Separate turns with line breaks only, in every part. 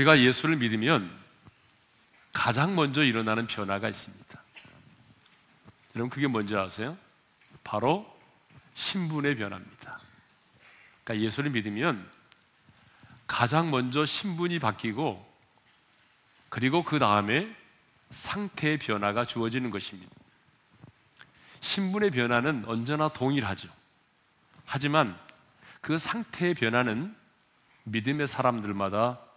우리가 예수를 믿으면 가장 먼저 일어나는 변화가 있습니다. 여러분 그게 뭔지 아세요? 바로 신분의 변화입니다. 그러니까 예수를 믿으면 가장 먼저 신분이 바뀌고 그리고 그 다음에 상태의 변화가 주어지는 것입니다. 신분의 변화는 언제나 동일하죠. 하지만 그 상태의 변화는 믿음의 사람들마다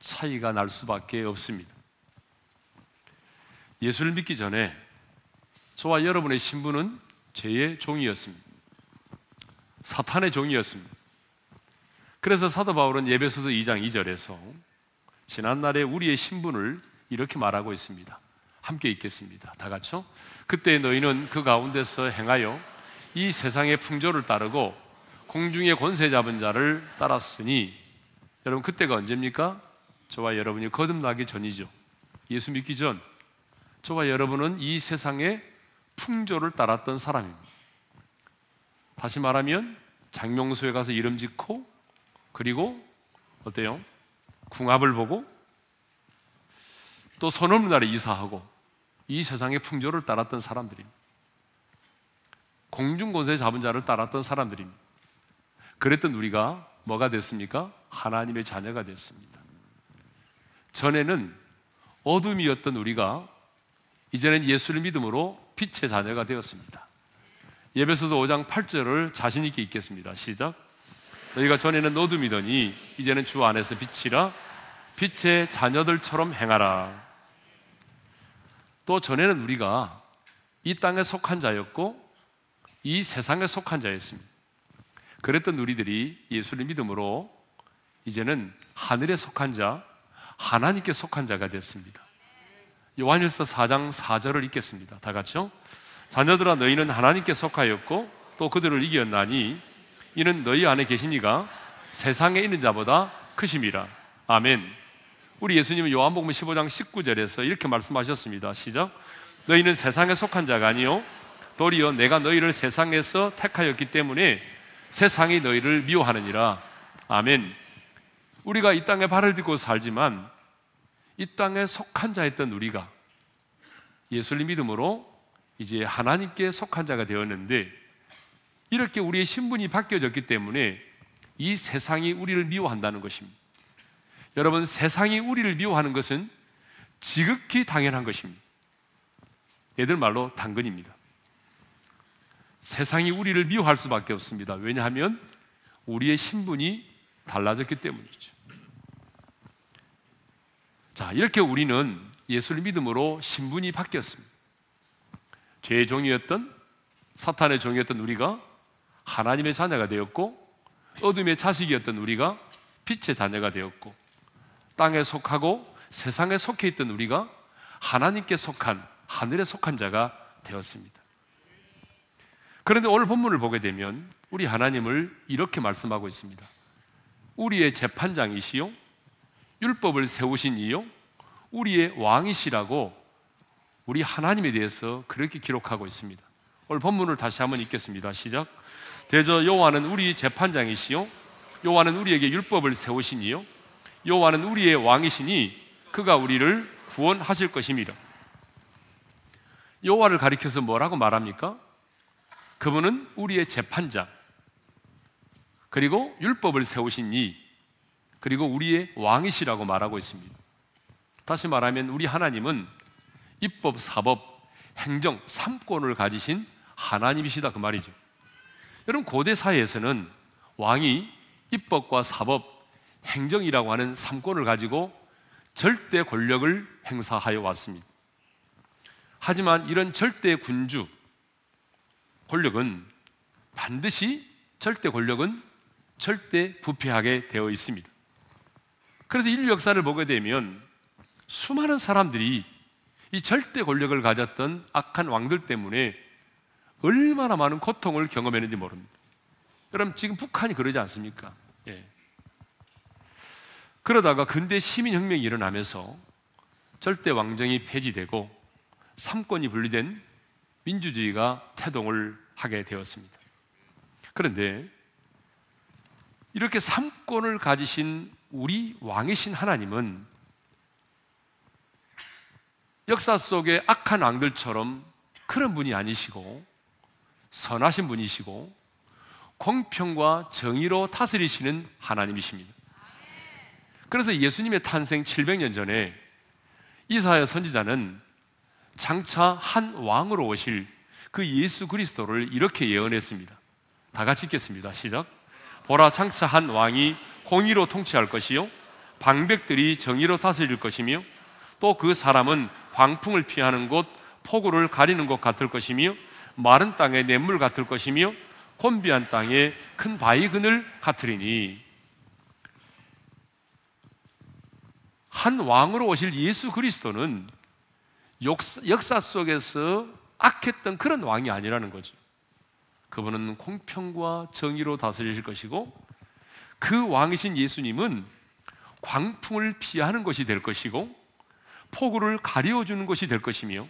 차이가 날 수밖에 없습니다. 예수를 믿기 전에 저와 여러분의 신분은 죄의 종이었습니다. 사탄의 종이었습니다. 그래서 사도 바울은 예배소서 2장 2절에서 지난날에 우리의 신분을 이렇게 말하고 있습니다. 함께 읽겠습니다. 다 같이요. 그때 너희는 그 가운데서 행하여 이 세상의 풍조를 따르고 공중의 권세 잡은 자를 따랐으니 여러분 그때가 언제입니까? 저와 여러분이 거듭나기 전이죠. 예수 믿기 전 저와 여러분은 이 세상의 풍조를 따랐던 사람입니다. 다시 말하면 장명소에 가서 이름 짓고 그리고 어때요? 궁합을 보고 또 선없는 날에 이사하고 이 세상의 풍조를 따랐던 사람들입니다. 공중권세 잡은 자를 따랐던 사람들입니다. 그랬던 우리가 뭐가 됐습니까? 하나님의 자녀가 됐습니다. 전에는 어둠이었던 우리가 이제는 예수를 믿음으로 빛의 자녀가 되었습니다. 예배서도 5장 8절을 자신 있게 읽겠습니다. 시작. 너희가 전에는 어둠이더니 이제는 주 안에서 빛이라 빛의 자녀들처럼 행하라. 또 전에는 우리가 이 땅에 속한 자였고 이 세상에 속한 자였습니다. 그랬던 우리들이 예수를 믿음으로 이제는 하늘에 속한 자, 하나님께 속한 자가 됐습니다. 요한일서 4장 4절을 읽겠습니다. 다 같이요. 자녀들아 너희는 하나님께 속하였고 또 그들을 이겼나니 이는 너희 안에 계시니가 세상에 있는 자보다 크심이라. 아멘. 우리 예수님은 요한복음 15장 19절에서 이렇게 말씀하셨습니다. 시작. 너희는 세상에 속한 자가 아니요 도리어 내가 너희를 세상에서 택하였기 때문에 세상이 너희를 미워하느니라. 아멘. 우리가 이 땅에 발을 딛고 살지만 이 땅에 속한 자였던 우리가 예수를 믿음으로 이제 하나님께 속한 자가 되었는데 이렇게 우리의 신분이 바뀌어졌기 때문에 이 세상이 우리를 미워한다는 것입니다. 여러분, 세상이 우리를 미워하는 것은 지극히 당연한 것입니다. 얘들 말로 당근입니다. 세상이 우리를 미워할 수밖에 없습니다. 왜냐하면 우리의 신분이 달라졌기 때문이죠. 자, 이렇게 우리는 예수를 믿음으로 신분이 바뀌었습니다. 죄의 종이었던 사탄의 종이었던 우리가 하나님의 자녀가 되었고 어둠의 자식이었던 우리가 빛의 자녀가 되었고 땅에 속하고 세상에 속해 있던 우리가 하나님께 속한 하늘에 속한 자가 되었습니다. 그런데 오늘 본문을 보게 되면 우리 하나님을 이렇게 말씀하고 있습니다. 우리의 재판장이시요 율법을 세우신 이요 우리의 왕이시라고 우리 하나님에 대해서 그렇게 기록하고 있습니다. 오늘 본문을 다시 한번 읽겠습니다. 시작. 대저 여호와는 우리 재판장이시요 여호와는 우리에게 율법을 세우시니요 여호와는 우리의 왕이시니 그가 우리를 구원하실 것입니다. 여호와를 가리켜서 뭐라고 말합니까? 그분은 우리의 재판장. 그리고 율법을 세우신 이 그리고 우리의 왕이시라고 말하고 있습니다. 다시 말하면 우리 하나님은 입법, 사법, 행정, 삼권을 가지신 하나님이시다 그 말이죠. 여러분 고대 사회에서는 왕이 입법과 사법, 행정이라고 하는 삼권을 가지고 절대 권력을 행사하여 왔습니다. 하지만 이런 절대 군주 권력은 반드시 절대 권력은 절대 부패하게 되어 있습니다. 그래서 인류 역사를 보게 되면 수많은 사람들이 이 절대 권력을 가졌던 악한 왕들 때문에 얼마나 많은 고통을 경험했는지 모릅니다. 여러분 지금 북한이 그러지 않습니까? 예. 그러다가 근대 시민혁명이 일어나면서 절대 왕정이 폐지되고 삼권이 분리된 민주주의가 태동을 하게 되었습니다. 그런데 이렇게 삼권을 가지신 우리 왕이신 하나님은 역사 속의 악한 왕들처럼 그런 분이 아니시고 선하신 분이시고 공평과 정의로 다스리시는 하나님이십니다. 그래서 예수님의 탄생 700년 전에 이사야 선지자는 장차 한 왕으로 오실 그 예수 그리스도를 이렇게 예언했습니다. 다 같이 읽겠습니다. 시작. 보라 장차 한 왕이 공의로 통치할 것이요 방백들이 정의로 다스릴 것이며 또 그 사람은 광풍을 피하는 곳 폭우를 가리는 것 같을 것이며 마른 땅의 냇물 같을 것이며 곤비한 땅에 큰 바위 그늘 같으리니 한 왕으로 오실 예수 그리스도는 역사 속에서 악했던 그런 왕이 아니라는 거죠. 그분은 공평과 정의로 다스리실 것이고 그 왕이신 예수님은 광풍을 피하는 것이 될 것이고 폭우를 가려주는 것이 될 것이며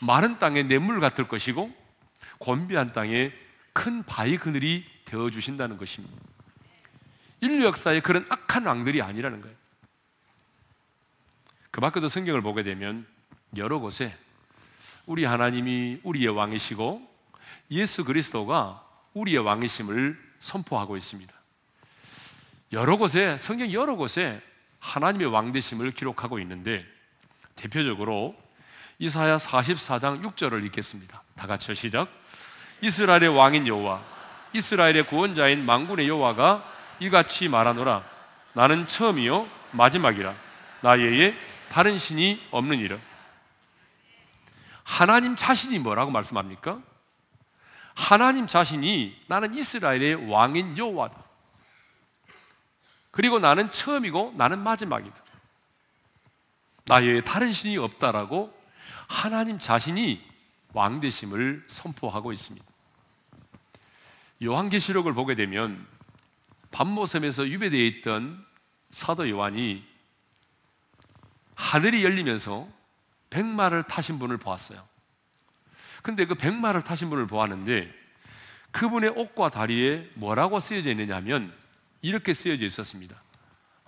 마른 땅에 냇물 같을 것이고 곤비한 땅에 큰 바위 그늘이 되어 주신다는 것입니다. 인류 역사에 그런 악한 왕들이 아니라는 거예요. 그 밖에도 성경을 보게 되면 여러 곳에 우리 하나님이 우리의 왕이시고 예수 그리스도가 우리의 왕이심을 선포하고 있습니다. 여러 곳에 성경 여러 곳에 하나님의 왕 되심을 기록하고 있는데 대표적으로 이사야 44장 6절을 읽겠습니다. 다 같이 시작. 이스라엘의 왕인 여호와 이스라엘의 구원자인 만군의 여호와가 이같이 말하노라 나는 처음이요 마지막이라 나 외에 다른 신이 없는 이라 하나님 자신이 뭐라고 말씀합니까? 하나님 자신이 나는 이스라엘의 왕인 여호와다. 그리고 나는 처음이고 나는 마지막이다. 나 외에 다른 신이 없다라고 하나님 자신이 왕 되심을 선포하고 있습니다. 요한계시록을 보게 되면 밤모섬에서 유배되어 있던 사도 요한이 하늘이 열리면서 백마를 타신 분을 보았어요. 근데 그 백마를 타신 분을 보았는데 그분의 옷과 다리에 뭐라고 쓰여져 있느냐면 이렇게 쓰여져 있었습니다.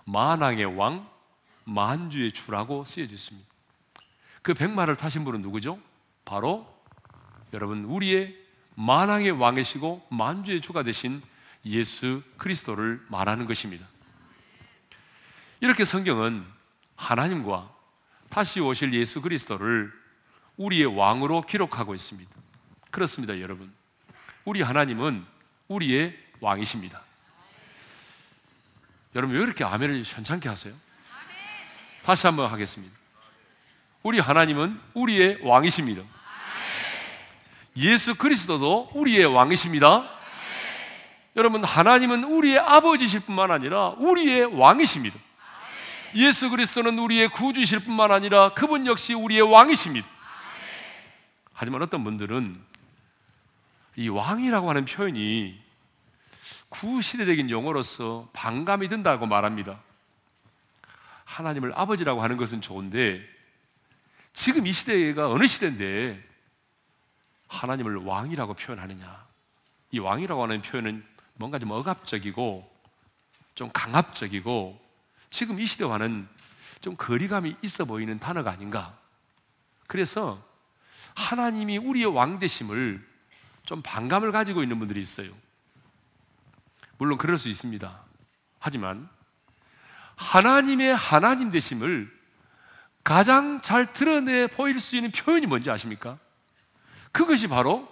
만왕의 왕, 만주의 주라고 쓰여져 있습니다. 그 백마를 타신 분은 누구죠? 바로 여러분 우리의 만왕의 왕이시고 만주의 주가 되신 예수 그리스도를 말하는 것입니다. 이렇게 성경은 하나님과 다시 오실 예수 그리스도를 우리의 왕으로 기록하고 있습니다. 그렇습니다, 여러분. 우리 하나님은 우리의 왕이십니다. 여러분 왜 이렇게 아멘을 현찮게 하세요? 다시 한번 하겠습니다. 우리 하나님은 우리의 왕이십니다. 예수 그리스도도 우리의 왕이십니다. 여러분 하나님은 우리의 아버지실 뿐만 아니라 우리의 왕이십니다. 예수 그리스도는 우리의 구주실 뿐만 아니라 그분 역시 우리의 왕이십니다. 하지만 어떤 분들은 이 왕이라고 하는 표현이 구시대적인 용어로서 반감이 든다고 말합니다. 하나님을 아버지라고 하는 것은 좋은데 지금 이 시대가 어느 시대인데 하나님을 왕이라고 표현하느냐? 이 왕이라고 하는 표현은 뭔가 좀 억압적이고 좀 강압적이고 지금 이 시대와는 좀 거리감이 있어 보이는 단어가 아닌가. 그래서 하나님이 우리의 왕 되심을 좀 반감을 가지고 있는 분들이 있어요. 물론 그럴 수 있습니다. 하지만 하나님의 하나님 되심을 가장 잘 드러내 보일 수 있는 표현이 뭔지 아십니까? 그것이 바로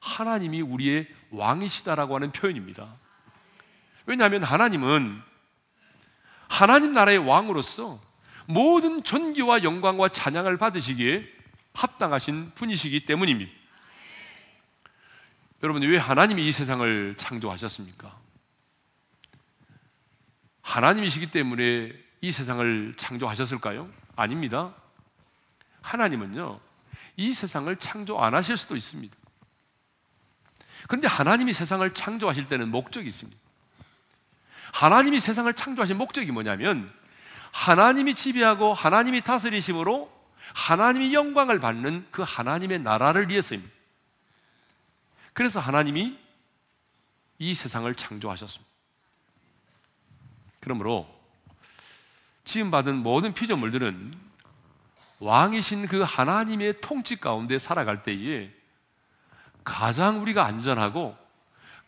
하나님이 우리의 왕이시다라고 하는 표현입니다. 왜냐하면 하나님은 하나님 나라의 왕으로서 모든 존귀와 영광과 찬양을 받으시기에 합당하신 분이시기 때문입니다. 여러분, 왜 하나님이 이 세상을 창조하셨습니까? 하나님이시기 때문에 이 세상을 창조하셨을까요? 아닙니다. 하나님은요, 이 세상을 창조 안 하실 수도 있습니다. 그런데 하나님이 세상을 창조하실 때는 목적이 있습니다. 하나님이 세상을 창조하신 목적이 뭐냐면 하나님이 지배하고 하나님이 다스리심으로 하나님이 영광을 받는 그 하나님의 나라를 위해서입니다. 그래서 하나님이 이 세상을 창조하셨습니다. 그러므로 지금 받은 모든 피조물들은 왕이신 그 하나님의 통치 가운데 살아갈 때에 가장 우리가 안전하고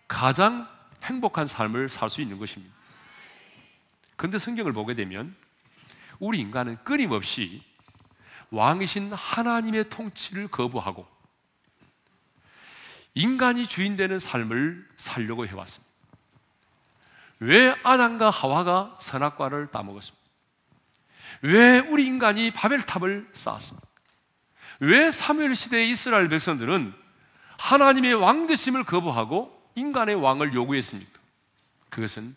가장 행복한 삶을 살 수 있는 것입니다. 그런데 성경을 보게 되면 우리 인간은 끊임없이 왕이신 하나님의 통치를 거부하고 인간이 주인 되는 삶을 살려고 해왔습니다. 왜 아담과 하와가 선악과를 따먹었습니까? 왜 우리 인간이 바벨탑을 쌓았습니까? 왜 사무엘 시대의 이스라엘 백성들은 하나님의 왕 되심을 거부하고 인간의 왕을 요구했습니까? 그것은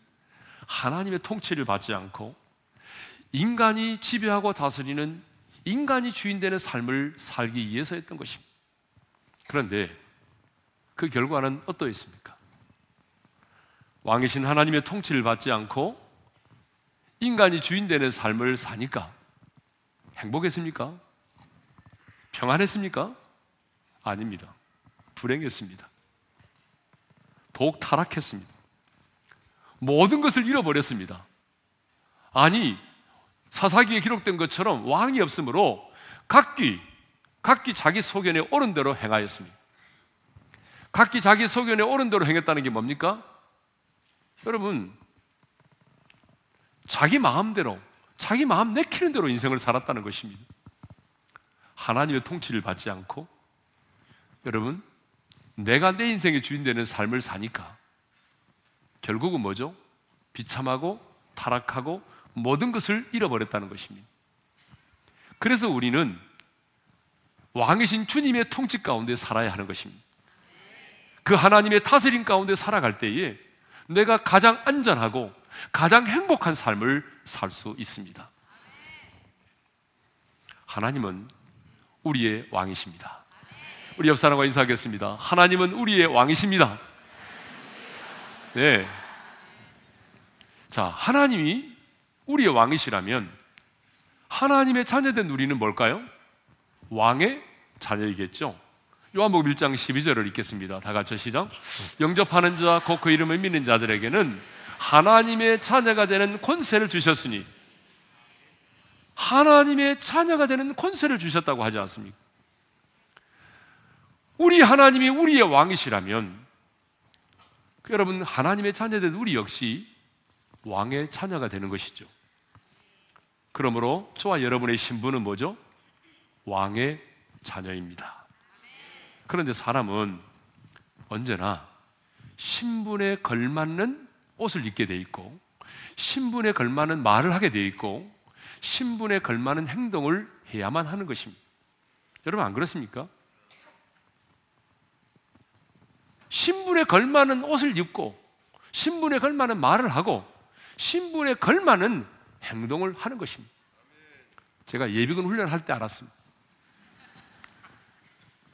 하나님의 통치를 받지 않고 인간이 지배하고 다스리는 인간이 주인 되는 삶을 살기 위해서 했던 것입니다. 그런데 그 결과는 어떠했습니까? 왕이신 하나님의 통치를 받지 않고 인간이 주인 되는 삶을 사니까 행복했습니까? 평안했습니까? 아닙니다. 불행했습니다. 더욱 타락했습니다. 모든 것을 잃어버렸습니다. 아니, 사사기에 기록된 것처럼 왕이 없으므로 각기, 각기 자기 소견에 옳은 대로 행하였습니다. 각기 자기 소견에 옳은 대로 행했다는 게 뭡니까? 여러분, 자기 마음대로, 자기 마음 내키는 대로 인생을 살았다는 것입니다. 하나님의 통치를 받지 않고, 여러분, 내가 내 인생의 주인 되는 삶을 사니까, 결국은 뭐죠? 비참하고 타락하고 모든 것을 잃어버렸다는 것입니다. 그래서 우리는 왕이신 주님의 통치 가운데 살아야 하는 것입니다. 그 하나님의 다스림 가운데 살아갈 때에 내가 가장 안전하고 가장 행복한 삶을 살 수 있습니다. 하나님은 우리의 왕이십니다. 우리 옆 사람과 인사하겠습니다. 하나님은 우리의 왕이십니다. 네. 자, 하나님이 우리의 왕이시라면 하나님의 자녀된 우리는 뭘까요? 왕의 자녀이겠죠. 요한복음 1장 12절을 읽겠습니다. 다 같이 시작. 영접하는 자, 곧 그 이름을 믿는 자들에게는 하나님의 자녀가 되는 권세를 주셨으니 하나님의 자녀가 되는 권세를 주셨다고 하지 않습니까? 우리 하나님이 우리의 왕이시라면 여러분 하나님의 자녀된 우리 역시 왕의 자녀가 되는 것이죠. 그러므로 저와 여러분의 신분은 뭐죠? 왕의 자녀입니다. 그런데 사람은 언제나 신분에 걸맞는 옷을 입게 돼 있고 신분에 걸맞는 말을 하게 돼 있고 신분에 걸맞는 행동을 해야만 하는 것입니다. 여러분 안 그렇습니까? 신분에 걸맞는 옷을 입고 신분에 걸맞는 말을 하고 신분에 걸맞는 행동을 하는 것입니다. 제가 예비군 훈련할 때 알았습니다.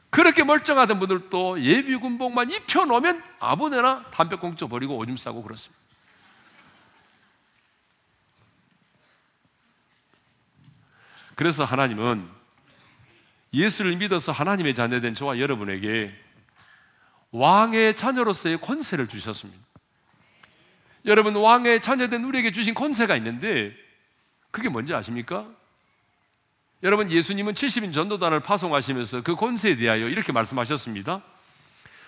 그렇게 멀쩡하던 분들도 예비군복만 입혀놓으면 아무데나 담배꽁초 버리고 오줌 싸고 그렇습니다. 그래서 하나님은 예수를 믿어서 하나님의 자녀된 저와 여러분에게 왕의 자녀로서의 권세를 주셨습니다. 여러분, 왕의 자녀된 우리에게 주신 권세가 있는데, 그게 뭔지 아십니까? 여러분, 예수님은 70인 전도단을 파송하시면서 그 권세에 대하여 이렇게 말씀하셨습니다.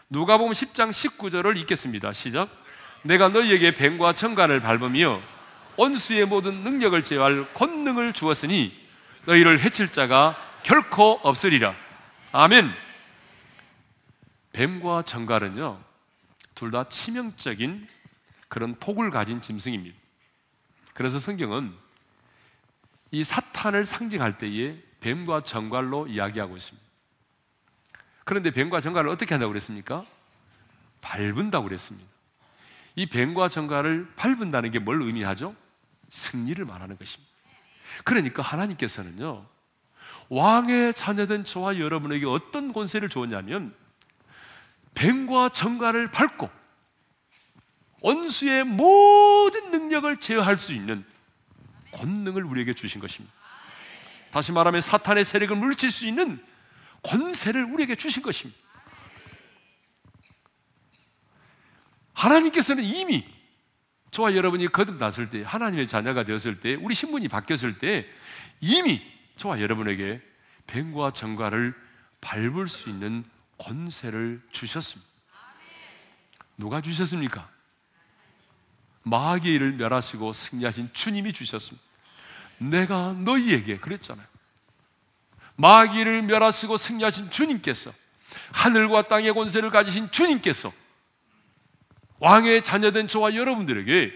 누가 보면 10장 19절을 읽겠습니다. 시작. 내가 너희에게 뱀과 청간을 밟으며 원수의 모든 능력을 제어할 권능을 주었으니 너희를 해칠 자가 결코 없으리라. 아멘. 뱀과 정갈은요, 둘 다 치명적인 그런 폭을 가진 짐승입니다. 그래서 성경은 이 사탄을 상징할 때에 뱀과 정갈로 이야기하고 있습니다. 그런데 뱀과 정갈을 어떻게 한다고 그랬습니까? 밟은다고 그랬습니다. 이 뱀과 정갈을 밟은다는 게 뭘 의미하죠? 승리를 말하는 것입니다. 그러니까 하나님께서는요, 왕의 자녀된 저와 여러분에게 어떤 권세를 주었냐면, 뱀과 정갈을 밟고 원수의 모든 능력을 제어할 수 있는 권능을 우리에게 주신 것입니다. 다시 말하면 사탄의 세력을 물칠 수 있는 권세를 우리에게 주신 것입니다. 하나님께서는 이미 저와 여러분이 거듭났을 때, 하나님의 자녀가 되었을 때, 우리 신분이 바뀌었을 때 이미 저와 여러분에게 뱀과 정갈을 밟을 수 있는 권세를 주셨습니다. 누가 주셨습니까? 마귀를 멸하시고 승리하신 주님이 주셨습니다. 내가 너희에게 그랬잖아요. 마귀를 멸하시고 승리하신 주님께서 하늘과 땅의 권세를 가지신 주님께서 왕의 자녀된 저와 여러분들에게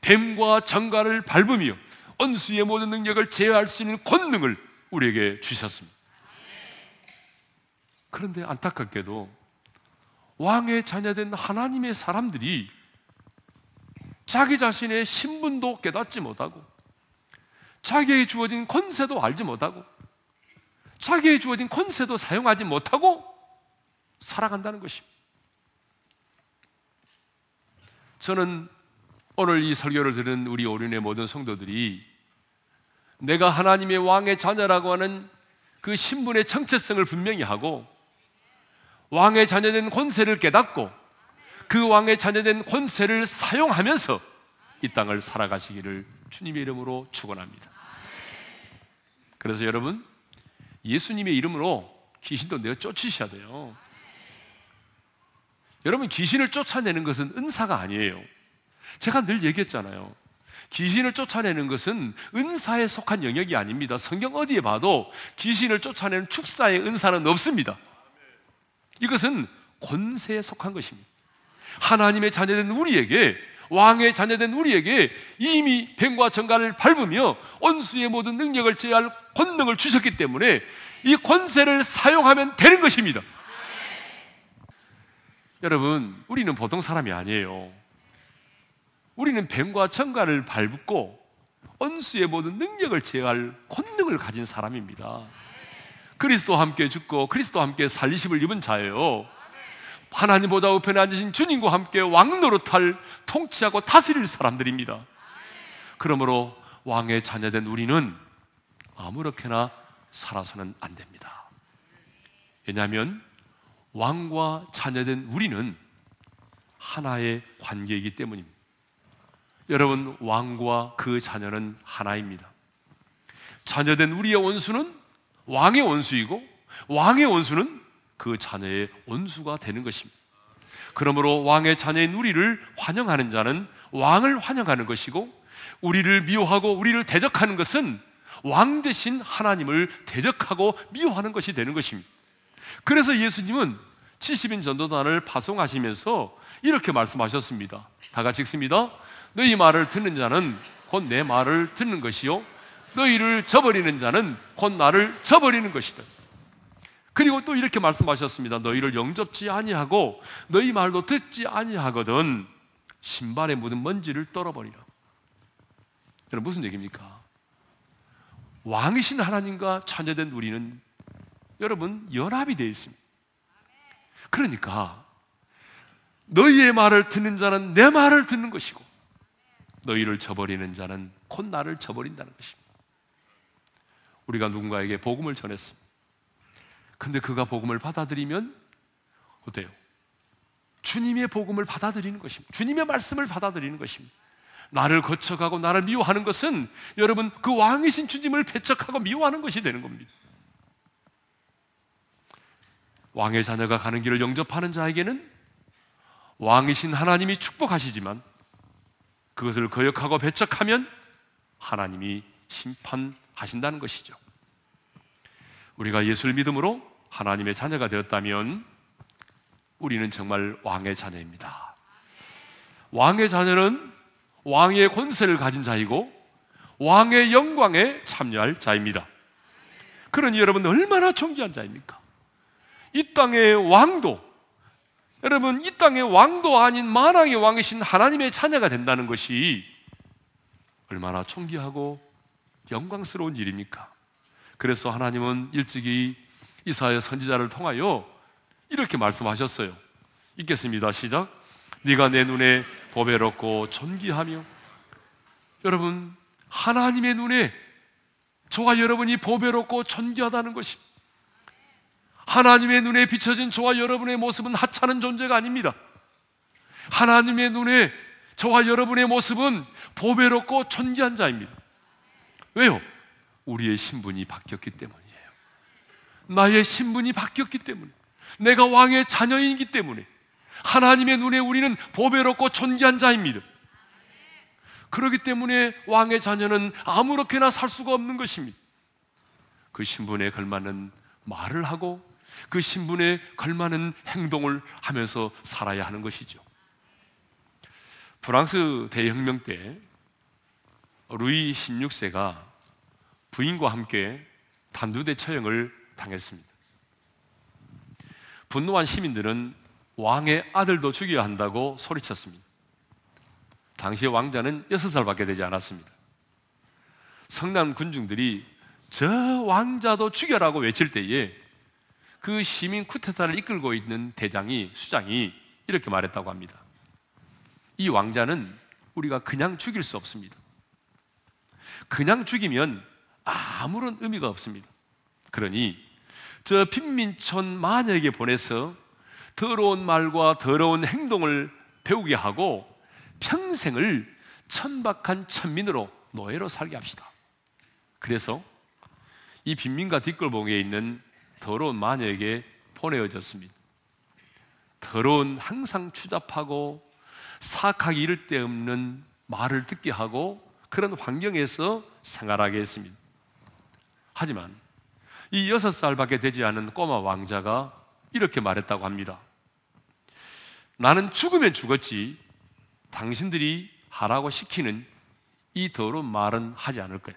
뱀과 정갈을 밟으며 언수의 모든 능력을 제어할 수 있는 권능을 우리에게 주셨습니다. 그런데 안타깝게도 왕의 자녀된 하나님의 사람들이 자기 자신의 신분도 깨닫지 못하고 자기에게 주어진 권세도 알지 못하고 자기에게 주어진 권세도 사용하지 못하고 살아간다는 것입니다. 저는 오늘 이 설교를 들은 우리 오륜의 모든 성도들이 내가 하나님의 왕의 자녀라고 하는 그 신분의 정체성을 분명히 하고 왕의 자녀된 권세를 깨닫고 그 왕의 자녀된 권세를 사용하면서 이 땅을 살아가시기를 주님의 이름으로 축원합니다. 그래서 여러분 예수님의 이름으로 귀신도 내어 쫓으셔야 돼요. 여러분 귀신을 쫓아내는 것은 은사가 아니에요. 제가 늘 얘기했잖아요. 귀신을 쫓아내는 것은 은사에 속한 영역이 아닙니다. 성경 어디에 봐도 귀신을 쫓아내는 축사의 은사는 없습니다. 이것은 권세에 속한 것입니다. 하나님의 자녀된 우리에게 왕의 자녀된 우리에게 이미 뱀과 정갈을 밟으며 원수의 모든 능력을 제할 권능을 주셨기 때문에 이 권세를 사용하면 되는 것입니다. 여러분, 우리는 보통 사람이 아니에요. 우리는 뱀과 정갈을 밟고 원수의 모든 능력을 제어할 권능을 가진 사람입니다. 그리스도 함께 죽고 그리스도 함께 살리심을 입은 자예요. 하나님보다 우편에 앉으신 주님과 함께 왕 노릇할 통치하고 다스릴 사람들입니다. 그러므로 왕의 자녀된 우리는 아무렇게나 살아서는 안 됩니다. 왜냐하면 왕과 자녀된 우리는 하나의 관계이기 때문입니다. 여러분, 왕과 그 자녀는 하나입니다. 자녀된 우리의 원수는 왕의 원수이고, 왕의 원수는 그 자녀의 원수가 되는 것입니다. 그러므로 왕의 자녀인 우리를 환영하는 자는 왕을 환영하는 것이고, 우리를 미워하고 우리를 대적하는 것은 왕 대신 하나님을 대적하고 미워하는 것이 되는 것입니다. 그래서 예수님은 70인 전도단을 파송하시면서 이렇게 말씀하셨습니다. 다 같이 읽습니다. 너희 말을 듣는 자는 곧 내 말을 듣는 것이요. 너희를 저버리는 자는 곧 나를 저버리는 것이다. 그리고 또 이렇게 말씀하셨습니다. 너희를 영접지 아니하고 너희 말도 듣지 아니하거든 신발에 묻은 먼지를 떨어버리라. 여러분 무슨 얘기입니까? 왕이신 하나님과 자녀된 우리는 여러분 연합이 되어 있습니다. 그러니까 너희의 말을 듣는 자는 내 말을 듣는 것이고 너희를 저버리는 자는 곧 나를 저버린다는 것입니다. 우리가 누군가에게 복음을 전했습니다. 근데 그가 복음을 받아들이면 어때요? 주님의 복음을 받아들이는 것입니다. 주님의 말씀을 받아들이는 것입니다. 나를 거쳐가고 나를 미워하는 것은 여러분 그 왕이신 주님을 배척하고 미워하는 것이 되는 겁니다. 왕의 자녀가 가는 길을 영접하는 자에게는 왕이신 하나님이 축복하시지만 그것을 거역하고 배척하면 하나님이 심판하신다는 것이죠. 우리가 예수를 믿음으로 하나님의 자녀가 되었다면 우리는 정말 왕의 자녀입니다. 왕의 자녀는 왕의 권세를 가진 자이고 왕의 영광에 참여할 자입니다. 그러니 여러분 얼마나 존귀한 자입니까? 이 땅의 왕도 여러분 이 땅의 왕도 아닌 만왕의 왕이신 하나님의 자녀가 된다는 것이 얼마나 존귀하고 영광스러운 일입니까? 그래서 하나님은 일찍이 이사야 선지자를 통하여 이렇게 말씀하셨어요. 읽겠습니다. 시작. 네가 내 눈에 보배롭고 존귀하며 여러분 하나님의 눈에 저와 여러분이 보배롭고 존귀하다는 것입니다. 하나님의 눈에 비춰진 저와 여러분의 모습은 하찮은 존재가 아닙니다. 하나님의 눈에 저와 여러분의 모습은 보배롭고 존귀한 자입니다. 왜요? 우리의 신분이 바뀌었기 때문이에요. 나의 신분이 바뀌었기 때문에 내가 왕의 자녀이기 때문에 하나님의 눈에 우리는 보배롭고 존귀한 자입니다. 그렇기 때문에 왕의 자녀는 아무렇게나 살 수가 없는 것입니다. 그 신분에 걸맞는 말을 하고 그 신분에 걸맞는 행동을 하면서 살아야 하는 것이죠. 프랑스 대혁명 때 루이 16세가 부인과 함께 단두대 처형을 당했습니다. 분노한 시민들은 왕의 아들도 죽여야 한다고 소리쳤습니다. 당시 왕자는 6살밖에 되지 않았습니다. 성남 군중들이 저 왕자도 죽여라고 외칠 때에 그 시민 쿠데타를 이끌고 있는 대장이 수장이 이렇게 말했다고 합니다. 이 왕자는 우리가 그냥 죽일 수 없습니다. 그냥 죽이면 아무런 의미가 없습니다. 그러니 저 빈민촌 마녀에게 보내서 더러운 말과 더러운 행동을 배우게 하고 평생을 천박한 천민으로 노예로 살게 합시다. 그래서 이 빈민가 뒷골봉에 있는 더러운 마녀에게 보내어졌습니다. 더러운 항상 추잡하고 사악하기 이를 데 없는 말을 듣게 하고 그런 환경에서 생활하게 했습니다. 하지만 이 여섯 살밖에 되지 않은 꼬마 왕자가 이렇게 말했다고 합니다. 나는 죽으면 죽었지 당신들이 하라고 시키는 이 더러운 말은 하지 않을 거야.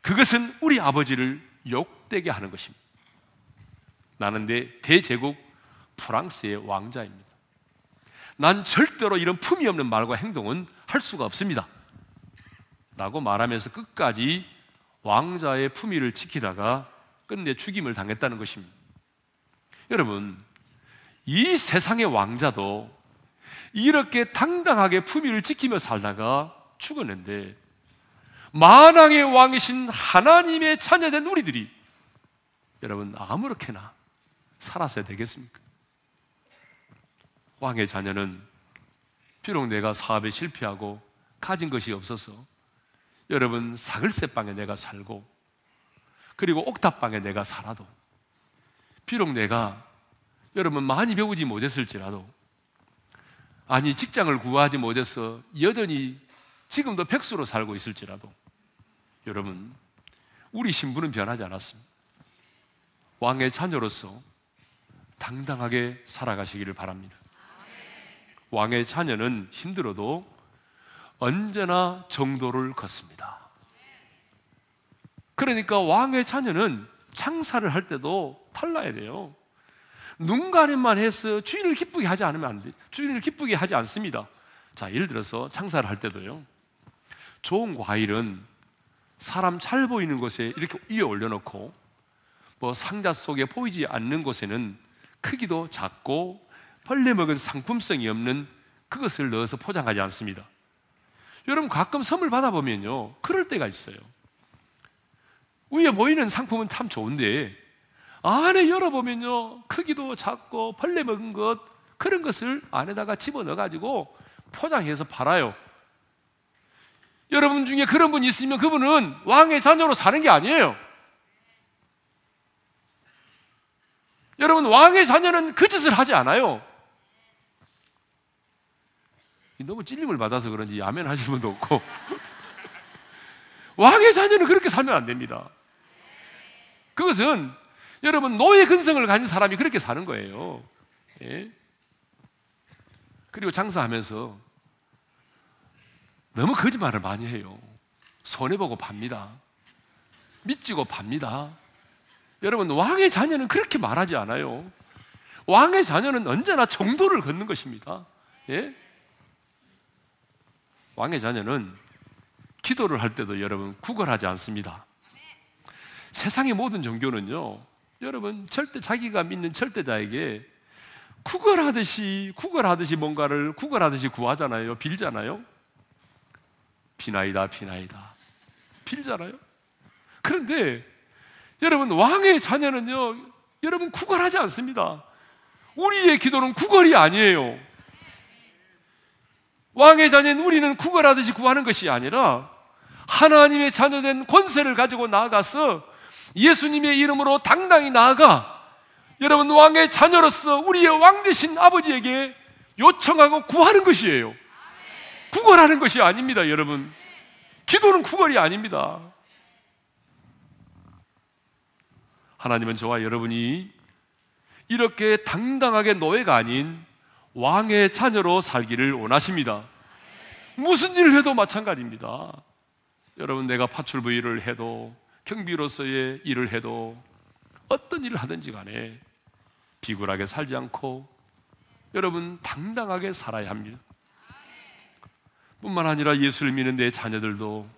그것은 우리 아버지를 욕되게 하는 것입니다. 나는 내 대제국 프랑스의 왕자입니다. 난 절대로 이런 품이 없는 말과 행동은 할 수가 없습니다. 라고 말하면서 끝까지 왕자의 품위를 지키다가 끝내 죽임을 당했다는 것입니다. 여러분, 이 세상의 왕자도 이렇게 당당하게 품위를 지키며 살다가 죽었는데 만왕의 왕이신 하나님의 자녀된 우리들이 여러분 아무렇게나 살았어야 되겠습니까? 왕의 자녀는 비록 내가 사업에 실패하고 가진 것이 없어서 여러분 사글세방에 내가 살고 그리고 옥탑방에 내가 살아도 비록 내가 여러분 많이 배우지 못했을지라도 아니 직장을 구하지 못해서 여전히 지금도 백수로 살고 있을지라도 여러분 우리 신분은 변하지 않았습니다. 왕의 자녀로서 당당하게 살아가시기를 바랍니다. 왕의 자녀는 힘들어도 언제나 정도를 걷습니다. 그러니까 왕의 자녀는 창사를 할 때도 탈라야 돼요. 눈 가림만 해서 주인을 기쁘게 하지 않으면 안 돼. 주인을 기쁘게 하지 않습니다. 자, 예를 들어서 창사를 할 때도요. 좋은 과일은 사람 잘 보이는 곳에 이렇게 위에 올려놓고 뭐 상자 속에 보이지 않는 곳에는 크기도 작고 벌레 먹은 상품성이 없는 그것을 넣어서 포장하지 않습니다. 여러분 가끔 선물 받아보면요. 그럴 때가 있어요. 위에 보이는 상품은 참 좋은데 안에 열어보면요. 크기도 작고 벌레 먹은 것, 그런 것을 안에다가 집어넣어가지고 포장해서 팔아요. 여러분 중에 그런 분이 있으면 그분은 왕의 자녀로 사는 게 아니에요. 여러분, 왕의 자녀는 그 짓을 하지 않아요. 너무 찔림을 받아서 그런지 야멘 하시는 분도 없고. 왕의 자녀는 그렇게 살면 안 됩니다. 그것은 여러분 노예 근성을 가진 사람이 그렇게 사는 거예요. 예? 그리고 장사하면서 너무 거짓말을 많이 해요. 손해보고 팝니다. 믿지고 팝니다. 여러분, 왕의 자녀는 그렇게 말하지 않아요. 왕의 자녀는 언제나 정도를 걷는 것입니다. 예? 왕의 자녀는 기도를 할 때도 여러분 구걸하지 않습니다. 세상의 모든 종교는요, 여러분 절대 자기가 믿는 절대자에게 구걸하듯이 구걸하듯이 뭔가를 구걸하듯이 구하잖아요. 빌잖아요. 비나이다 비나이다 빌잖아요. 그런데 여러분 왕의 자녀는요. 여러분 구걸하지 않습니다. 우리의 기도는 구걸이 아니에요. 왕의 자녀는 우리는 구걸하듯이 구하는 것이 아니라 하나님의 자녀된 권세를 가지고 나아가서 예수님의 이름으로 당당히 나아가 여러분 왕의 자녀로서 우리의 왕 되신 아버지에게 요청하고 구하는 것이에요. 구걸하는 것이 아닙니다, 여러분. 기도는 구걸이 아닙니다. 하나님은 저와 여러분이 이렇게 당당하게 노예가 아닌 왕의 자녀로 살기를 원하십니다. 무슨 일을 해도 마찬가지입니다. 여러분, 내가 파출부 일을 해도 경비로서의 일을 해도 어떤 일을 하든지 간에 비굴하게 살지 않고 여러분 당당하게 살아야 합니다. 뿐만 아니라 예수를 믿는 내 자녀들도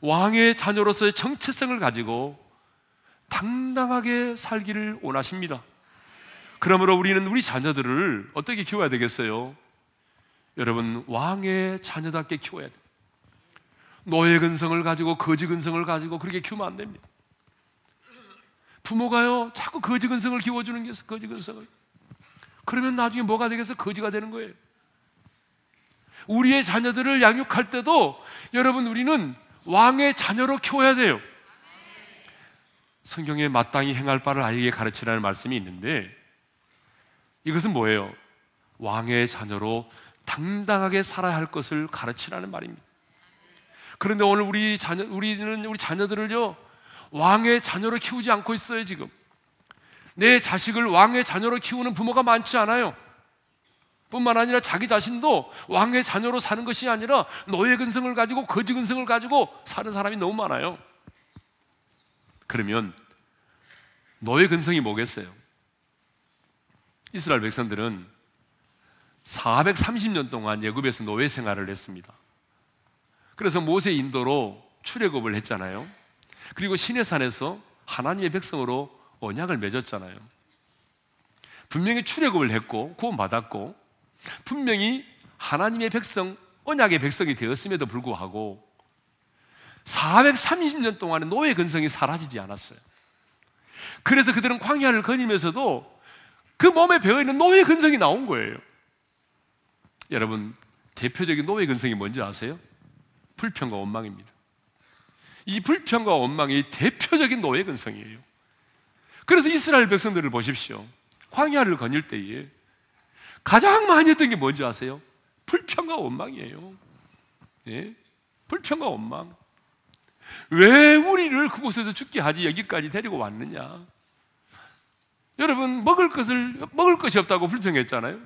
왕의 자녀로서의 정체성을 가지고 당당하게 살기를 원하십니다. 그러므로 우리는 우리 자녀들을 어떻게 키워야 되겠어요? 여러분, 왕의 자녀답게 키워야 돼요. 노예 근성을 가지고 거지 근성을 가지고 그렇게 키우면 안 됩니다. 부모가요, 자꾸 거지 근성을 키워주는 게 거지 근성을. 그러면 나중에 뭐가 되겠어? 거지가 되는 거예요. 우리의 자녀들을 양육할 때도 여러분 우리는 왕의 자녀로 키워야 돼요. 성경에 마땅히 행할 바를 아이에게 가르치라는 말씀이 있는데 이것은 뭐예요? 왕의 자녀로 당당하게 살아야 할 것을 가르치라는 말입니다. 그런데 오늘 우리 자녀 우리는 우리 자녀들을요 왕의 자녀로 키우지 않고 있어요 지금. 내 자식을 왕의 자녀로 키우는 부모가 많지 않아요. 뿐만 아니라 자기 자신도 왕의 자녀로 사는 것이 아니라 노예 근성을 가지고 거지 근성을 가지고 사는 사람이 너무 많아요. 그러면 노예 근성이 뭐겠어요? 이스라엘 백성들은 430년 동안 예굽에서 노예 생활을 했습니다. 그래서 모세 인도로 출애굽을 했잖아요. 그리고 시내산에서 하나님의 백성으로 언약을 맺었잖아요. 분명히 출애굽을 했고 구원받았고 분명히 하나님의 백성 언약의 백성이 되었음에도 불구하고 430년 동안의 노예 근성이 사라지지 않았어요. 그래서 그들은 광야를 거니면서도 그 몸에 배어 있는 노예 근성이 나온 거예요. 여러분 대표적인 노예 근성이 뭔지 아세요? 불평과 원망입니다. 이 불평과 원망이 대표적인 노예 근성이에요. 그래서 이스라엘 백성들을 보십시오. 광야를 거닐 때에 가장 많이 했던 게 뭔지 아세요? 불평과 원망이에요. 예? 불평과 원망. 왜 우리를 그곳에서 죽게 하지 여기까지 데리고 왔느냐? 여러분 먹을 것을 먹을 것이 없다고 불평했잖아요.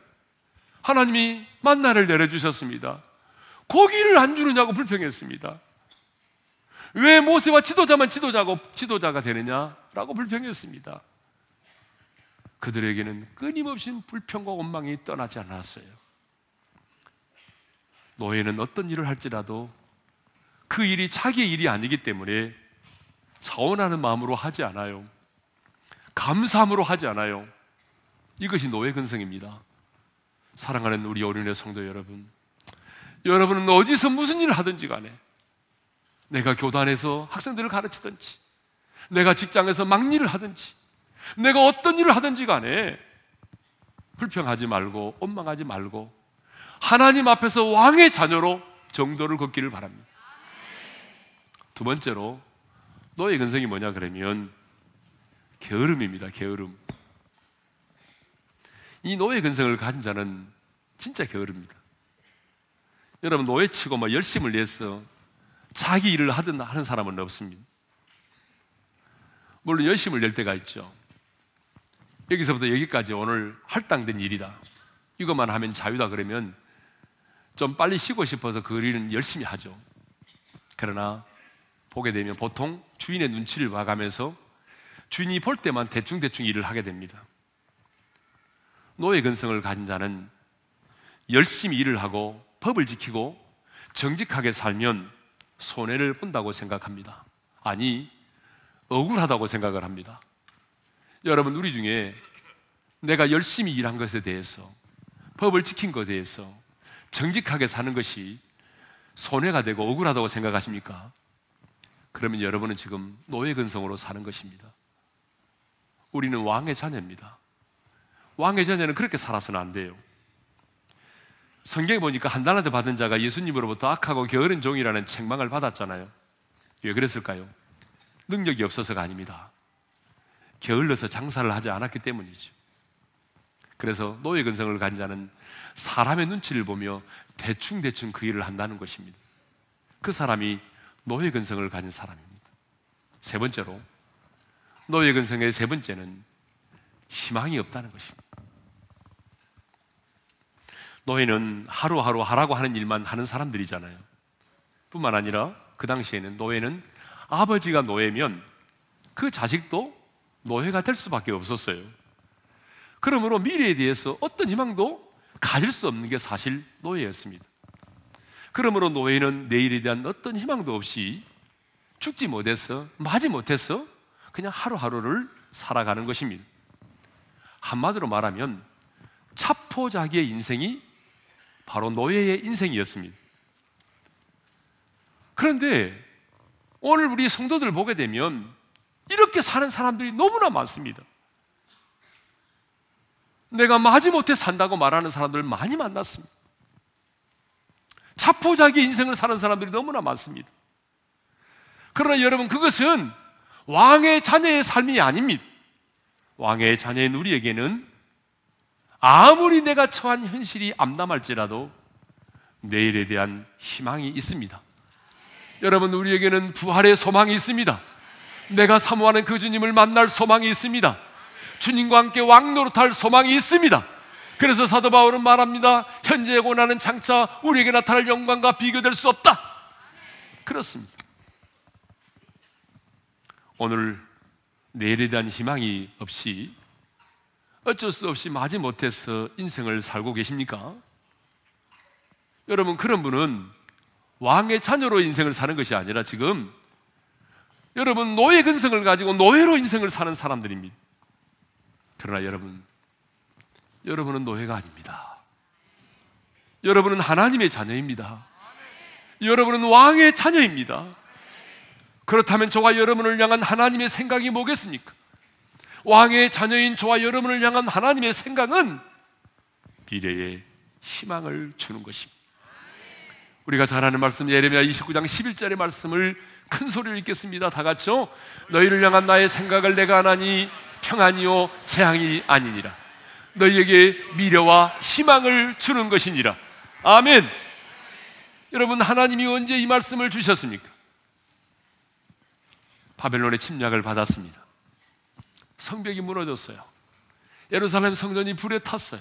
하나님이 만나를 내려 주셨습니다. 고기를 안 주느냐고 불평했습니다. 왜 모세와 지도자만 지도자고 지도자가 되느냐라고 불평했습니다. 그들에게는 끊임없이 불평과 원망이 떠나지 않았어요. 노예는 어떤 일을 할지라도 그 일이 자기의 일이 아니기 때문에 자원하는 마음으로 하지 않아요. 감사함으로 하지 않아요. 이것이 노예 근성입니다. 사랑하는 우리 어린의 성도 여러분. 여러분은 어디서 무슨 일을 하든지 간에 내가 교단에서 학생들을 가르치든지, 내가 직장에서 막일을 하든지, 내가 어떤 일을 하든지 간에 불평하지 말고, 원망하지 말고, 하나님 앞에서 왕의 자녀로 정도를 걷기를 바랍니다. 두 번째로, 너의 근성이 뭐냐 그러면, 게으름입니다, 게으름. 이 노예 근성을 가진 자는 진짜 게으릅니다. 여러분, 노예치고 막 열심을 내서 자기 일을 하든 하는 사람은 없습니다. 물론 열심을 낼 때가 있죠. 여기서부터 여기까지 오늘 할당된 일이다. 이것만 하면 자유다 그러면 좀 빨리 쉬고 싶어서 그 일은 열심히 하죠. 그러나 보게 되면 보통 주인의 눈치를 봐가면서 주인이 볼 때만 대충대충 일을 하게 됩니다. 노예 근성을 가진 자는 열심히 일을 하고 법을 지키고 정직하게 살면 손해를 본다고 생각합니다. 아니, 억울하다고 생각을 합니다. 여러분, 우리 중에 내가 열심히 일한 것에 대해서, 법을 지킨 것에 대해서 정직하게 사는 것이 손해가 되고 억울하다고 생각하십니까? 그러면 여러분은 지금 노예 근성으로 사는 것입니다. 우리는 왕의 자녀입니다. 왕의 자녀는 그렇게 살아서는 안 돼요. 성경에 보니까 한달한테 받은 자가 예수님으로부터 악하고 게으른 종이라는 책망을 받았잖아요. 왜 그랬을까요? 능력이 없어서가 아닙니다. 게을러서 장사를 하지 않았기 때문이죠. 그래서 노예 근성을 가진 자는 사람의 눈치를 보며 대충대충 그 일을 한다는 것입니다. 그 사람이 노예 근성을 가진 사람입니다. 세 번째로, 노예 근성의 세 번째는 희망이 없다는 것입니다. 노예는 하루하루 하라고 하는 일만 하는 사람들이잖아요. 뿐만 아니라 그 당시에는 노예는 아버지가 노예면 그 자식도 노예가 될 수밖에 없었어요. 그러므로 미래에 대해서 어떤 희망도 가질 수 없는 게 사실 노예였습니다. 그러므로 노예는 내일에 대한 어떤 희망도 없이 죽지 못해서, 맞지 못해서 그냥 하루하루를 살아가는 것입니다. 한마디로 말하면 차포자기의 인생이 바로 노예의 인생이었습니다. 그런데 오늘 우리 성도들 보게 되면 이렇게 사는 사람들이 너무나 많습니다. 내가 마지못해 산다고 말하는 사람들 많이 만났습니다. 자포자기 인생을 사는 사람들이 너무나 많습니다. 그러나 여러분, 그것은 왕의 자녀의 삶이 아닙니다. 왕의 자녀인 우리에게는 아무리 내가 처한 현실이 암담할지라도 내일에 대한 희망이 있습니다. 여러분, 우리에게는 부활의 소망이 있습니다. 내가 사모하는 그 주님을 만날 소망이 있습니다. 주님과 함께 왕노릇할 소망이 있습니다. 그래서 사도 바울은 말합니다. 현재의 고난은 장차 우리에게 나타날 영광과 비교될 수 없다. 그렇습니다. 오늘 내일에 대한 희망이 없이 어쩔 수 없이 마지 못해서 인생을 살고 계십니까? 여러분, 그런 분은 왕의 자녀로 인생을 사는 것이 아니라 지금 여러분 노예 근성을 가지고 노예로 인생을 사는 사람들입니다. 그러나 여러분, 여러분은 노예가 아닙니다. 여러분은 하나님의 자녀입니다. 여러분은 왕의 자녀입니다. 그렇다면 저와 여러분을 향한 하나님의 생각이 뭐겠습니까? 왕의 자녀인 저와 여러분을 향한 하나님의 생각은 미래의 희망을 주는 것입니다. 우리가 잘 아는 말씀 예레미야 29장 11절의 말씀을 큰 소리로 읽겠습니다. 다 같이요. 너희를 향한 나의 생각을 내가 하나니 평안이요 재앙이 아니니라. 너희에게 미래와 희망을 주는 것이니라. 아멘. 여러분 하나님이 언제 이 말씀을 주셨습니까? 바벨론의 침략을 받았습니다. 성벽이 무너졌어요. 예루살렘 성전이 불에 탔어요.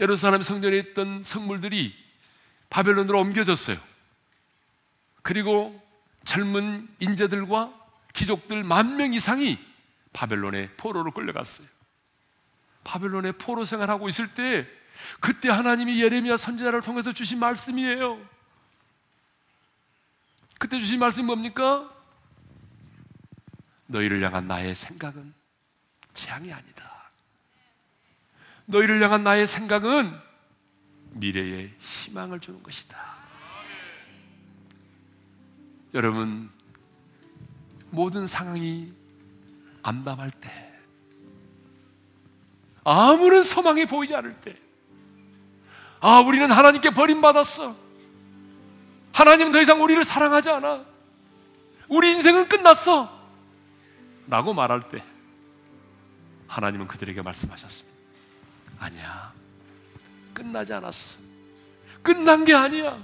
예루살렘 성전에 있던 성물들이 바벨론으로 옮겨졌어요. 그리고 젊은 인재들과 귀족들 만 명 이상이 바벨론의 포로로 끌려갔어요. 바벨론의 포로 생활하고 있을 때 그때 하나님이 예레미야 선지자를 통해서 주신 말씀이에요. 그때 주신 말씀이 뭡니까? 너희를 향한 나의 생각은 재앙이 아니다. 너희를 향한 나의 생각은 미래에 희망을 주는 것이다. 여러분, 모든 상황이 암담할 때, 아무런 소망이 보이지 않을 때, 아, 우리는 하나님께 버림받았어. 하나님은 더 이상 우리를 사랑하지 않아. 우리 인생은 끝났어. 라고 말할 때, 하나님은 그들에게 말씀하셨습니다. 아니야. 끝나지 않았어. 끝난 게 아니야.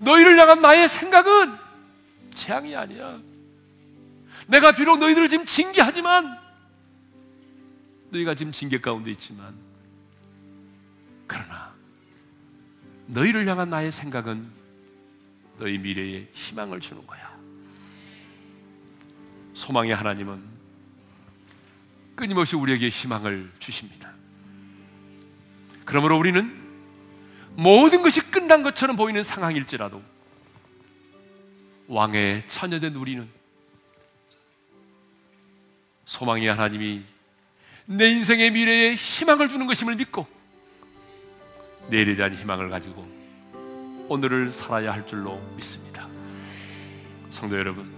너희를 향한 나의 생각은 재앙이 아니야. 내가 비록 너희들을 지금 징계하지만 너희가 지금 징계 가운데 있지만 그러나 너희를 향한 나의 생각은 너희 미래에 희망을 주는 거야. 소망의 하나님은 끊임없이 우리에게 희망을 주십니다. 그러므로 우리는 모든 것이 끝난 것처럼 보이는 상황일지라도 왕의 처녀된 우리는 소망의 하나님이 내 인생의 미래에 희망을 주는 것임을 믿고 내일에 대한 희망을 가지고 오늘을 살아야 할 줄로 믿습니다. 성도 여러분,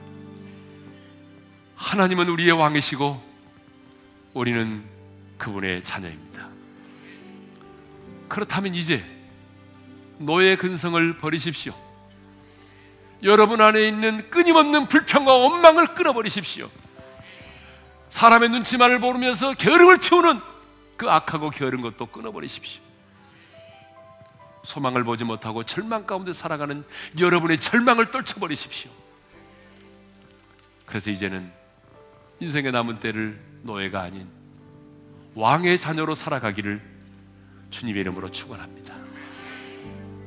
하나님은 우리의 왕이시고 우리는 그분의 자녀입니다. 그렇다면 이제 노예 근성을 버리십시오. 여러분 안에 있는 끊임없는 불평과 원망을 끊어버리십시오. 사람의 눈치만을 보면서 게으름을 피우는 그 악하고 게으른 것도 끊어버리십시오. 소망을 보지 못하고 절망 가운데 살아가는 여러분의 절망을 떨쳐버리십시오. 그래서 이제는 인생의 남은 때를 노예가 아닌 왕의 자녀로 살아가기를 주님의 이름으로 축원합니다.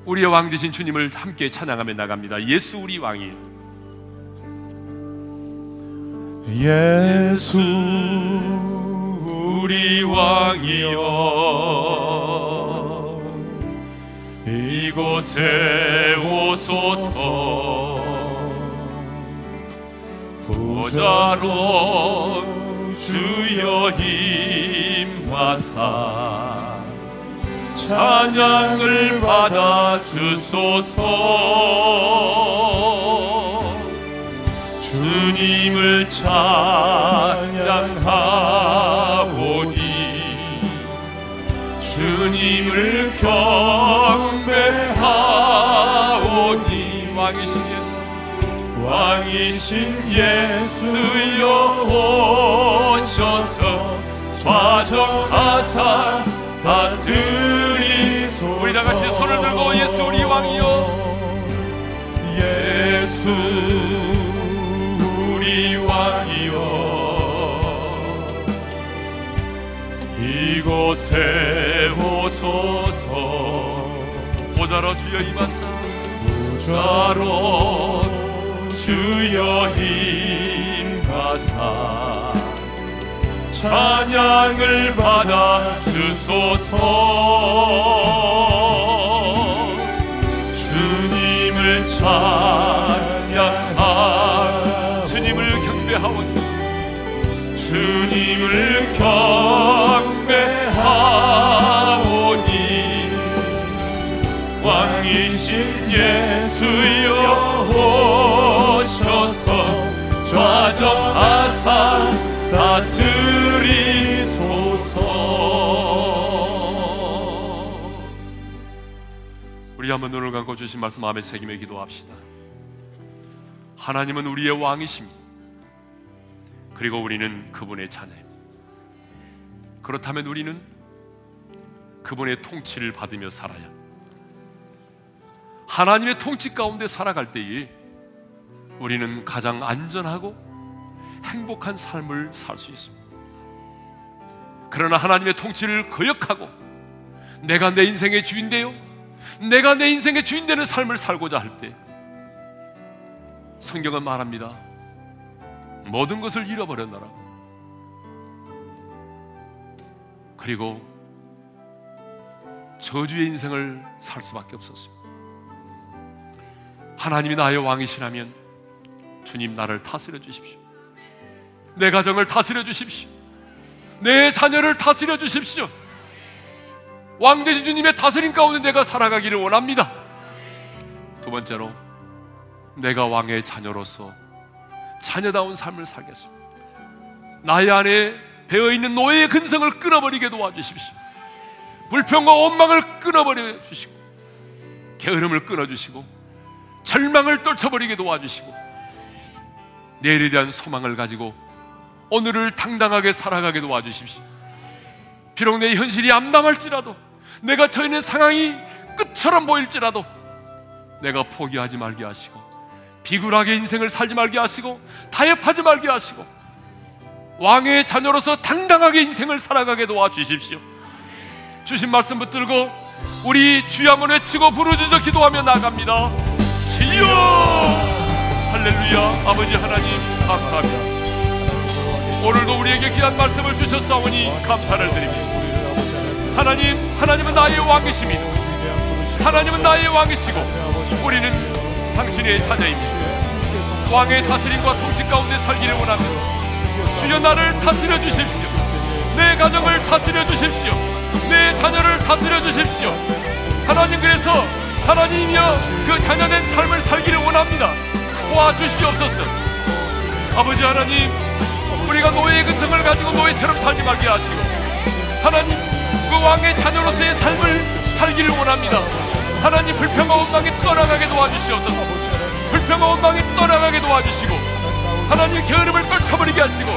우리의 왕 되신 주님을 함께 찬양하며 나갑니다. 예수 우리 왕이에요.
예수 우리 왕이여 이곳에 오소서 보좌로 주여 임하사. 찬양을 받아 주소서. 주님을 찬양하오니. 주님을 경배하오니.
왕이신
왕이신 예수여 오셔서 좌정하사 다스리소서.
우리 다 같이 손을 들고 예수 우리 왕이여.
예수 우리 왕이여. 이곳에 오소서.
보좌로 주여 임하사.
부자로 주여 임하사. 찬양을 받아 주소서. 주님을 찬양하
주님을 경배하오니
주님을 경배하오니 왕이신 예수여 정하사 다스리소서
우리 한번 눈을 감고 주신 말씀 마음에 새기며 기도합시다. 하나님은 우리의 왕이십니다. 그리고 우리는 그분의 자녀입니다. 그렇다면 우리는 그분의 통치를 받으며 살아야 합니다. 하나님의 통치 가운데 살아갈 때에 우리는 가장 안전하고 행복한 삶을 살 수 있습니다. 그러나 하나님의 통치를 거역하고 내가 내 인생의 주인되요 내가 내 인생의 주인 되는 삶을 살고자 할 때 성경은 말합니다. 모든 것을 잃어버렸나라. 그리고 저주의 인생을 살 수밖에 없었습니다. 하나님이 나의 왕이시라면 주님 나를 다스려 주십시오. 내 가정을 다스려 주십시오. 내 자녀를 다스려 주십시오. 왕대신 주님의 다스림 가운데 내가 살아가기를 원합니다. 두 번째로 내가 왕의 자녀로서 자녀다운 삶을 살겠습니다. 나의 안에 배어 있는 노예의 근성을 끊어버리게 도와주십시오. 불평과 원망을 끊어버려 주시고 게으름을 끊어주시고 절망을 떨쳐버리게 도와주시고 내일에 대한 소망을 가지고 오늘을 당당하게 살아가게 도와주십시오. 비록 내 현실이 암담할지라도 내가 처해 있는 상황이 끝처럼 보일지라도 내가 포기하지 말게 하시고 비굴하게 인생을 살지 말게 하시고 타협하지 말게 하시고 왕의 자녀로서 당당하게 인생을 살아가게 도와주십시오. 주신 말씀 붙들고 우리 주여 한번 외치고 부르짖어 기도하며 나갑니다. 주여 할렐루야 아버지 하나님 감사합니다. 오늘도 우리에게 귀한 말씀을 주셨사오니 감사를 드립니다. 하나님, 하나님은 나의 왕이십니다. 하나님은 나의 왕이시고 우리는 당신의 자녀입니다. 왕의 다스림과 통치 가운데 살기를 원합니다. 주여 나를 다스려 주십시오. 내 가정을 다스려 주십시오. 내 자녀를 다스려 주십시오. 하나님 그래서 하나님이여 그 자녀된 삶을 살기를 원합니다. 도와주시옵소서. 아버지 하나님, 우리가 노예의 근성을 가지고 노예처럼 살지 말게 하시고 하나님 그 왕의 자녀로서의 삶을 살기를 원합니다. 하나님 불평과 원망이 떠나가게 도와주시옵소서. 불평과 원망이 떠나가게 도와주시고 하나님 게으름을 떨쳐버리게 하시고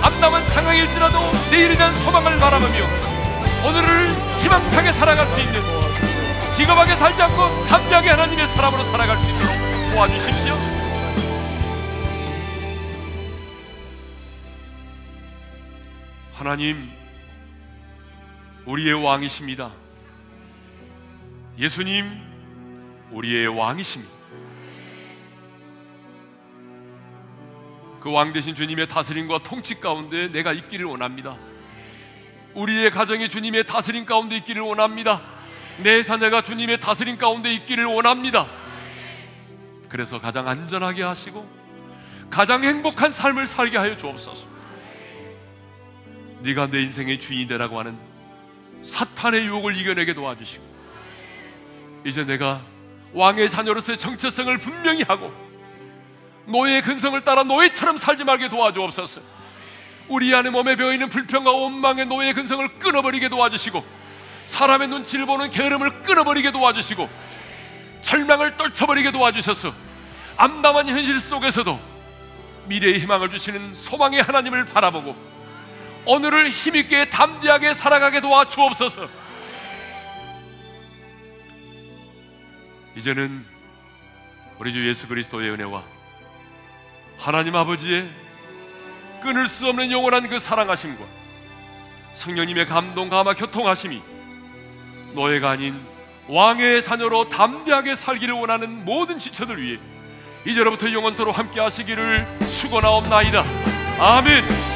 암담한 상황일지라도 내일에 대한 소망을 바라보며 오늘을 희망차게 살아갈 수 있는 기겁하게 살지 않고 담대하게 하나님의 사람으로 살아갈 수 있도록 도와주십시오. 하나님, 우리의 왕이십니다. 예수님, 우리의 왕이십니다. 그 왕 대신 주님의 다스림과 통치 가운데 내가 있기를 원합니다. 우리의 가정이 주님의 다스림 가운데 있기를 원합니다. 내 자녀가 주님의 다스림 가운데 있기를 원합니다. 그래서 가장 안전하게 하시고 가장 행복한 삶을 살게 하여 주옵소서. 네가 내 인생의 주인이 되라고 하는 사탄의 유혹을 이겨내게 도와주시고 이제 내가 왕의 자녀로서의 정체성을 분명히 하고 노예의 근성을 따라 노예처럼 살지 말게 도와주옵소서. 우리 안에 몸에 배어 있는 불평과 원망의 노예의 근성을 끊어버리게 도와주시고 사람의 눈치를 보는 게으름을 끊어버리게 도와주시고 절망을 떨쳐버리게 도와주셔서 암담한 현실 속에서도 미래의 희망을 주시는 소망의 하나님을 바라보고 오늘을 힘있게 담대하게 살아가게 도와주옵소서. 이제는 우리 주 예수 그리스도의 은혜와 하나님 아버지의 끊을 수 없는 영원한 그 사랑하심과 성령님의 감동 감화 교통하심이 노예가 아닌 왕의 자녀로 담대하게 살기를 원하는 모든 지체들 위해 이제로부터 영원토록 함께 하시기를 축원하옵나이다. 아멘.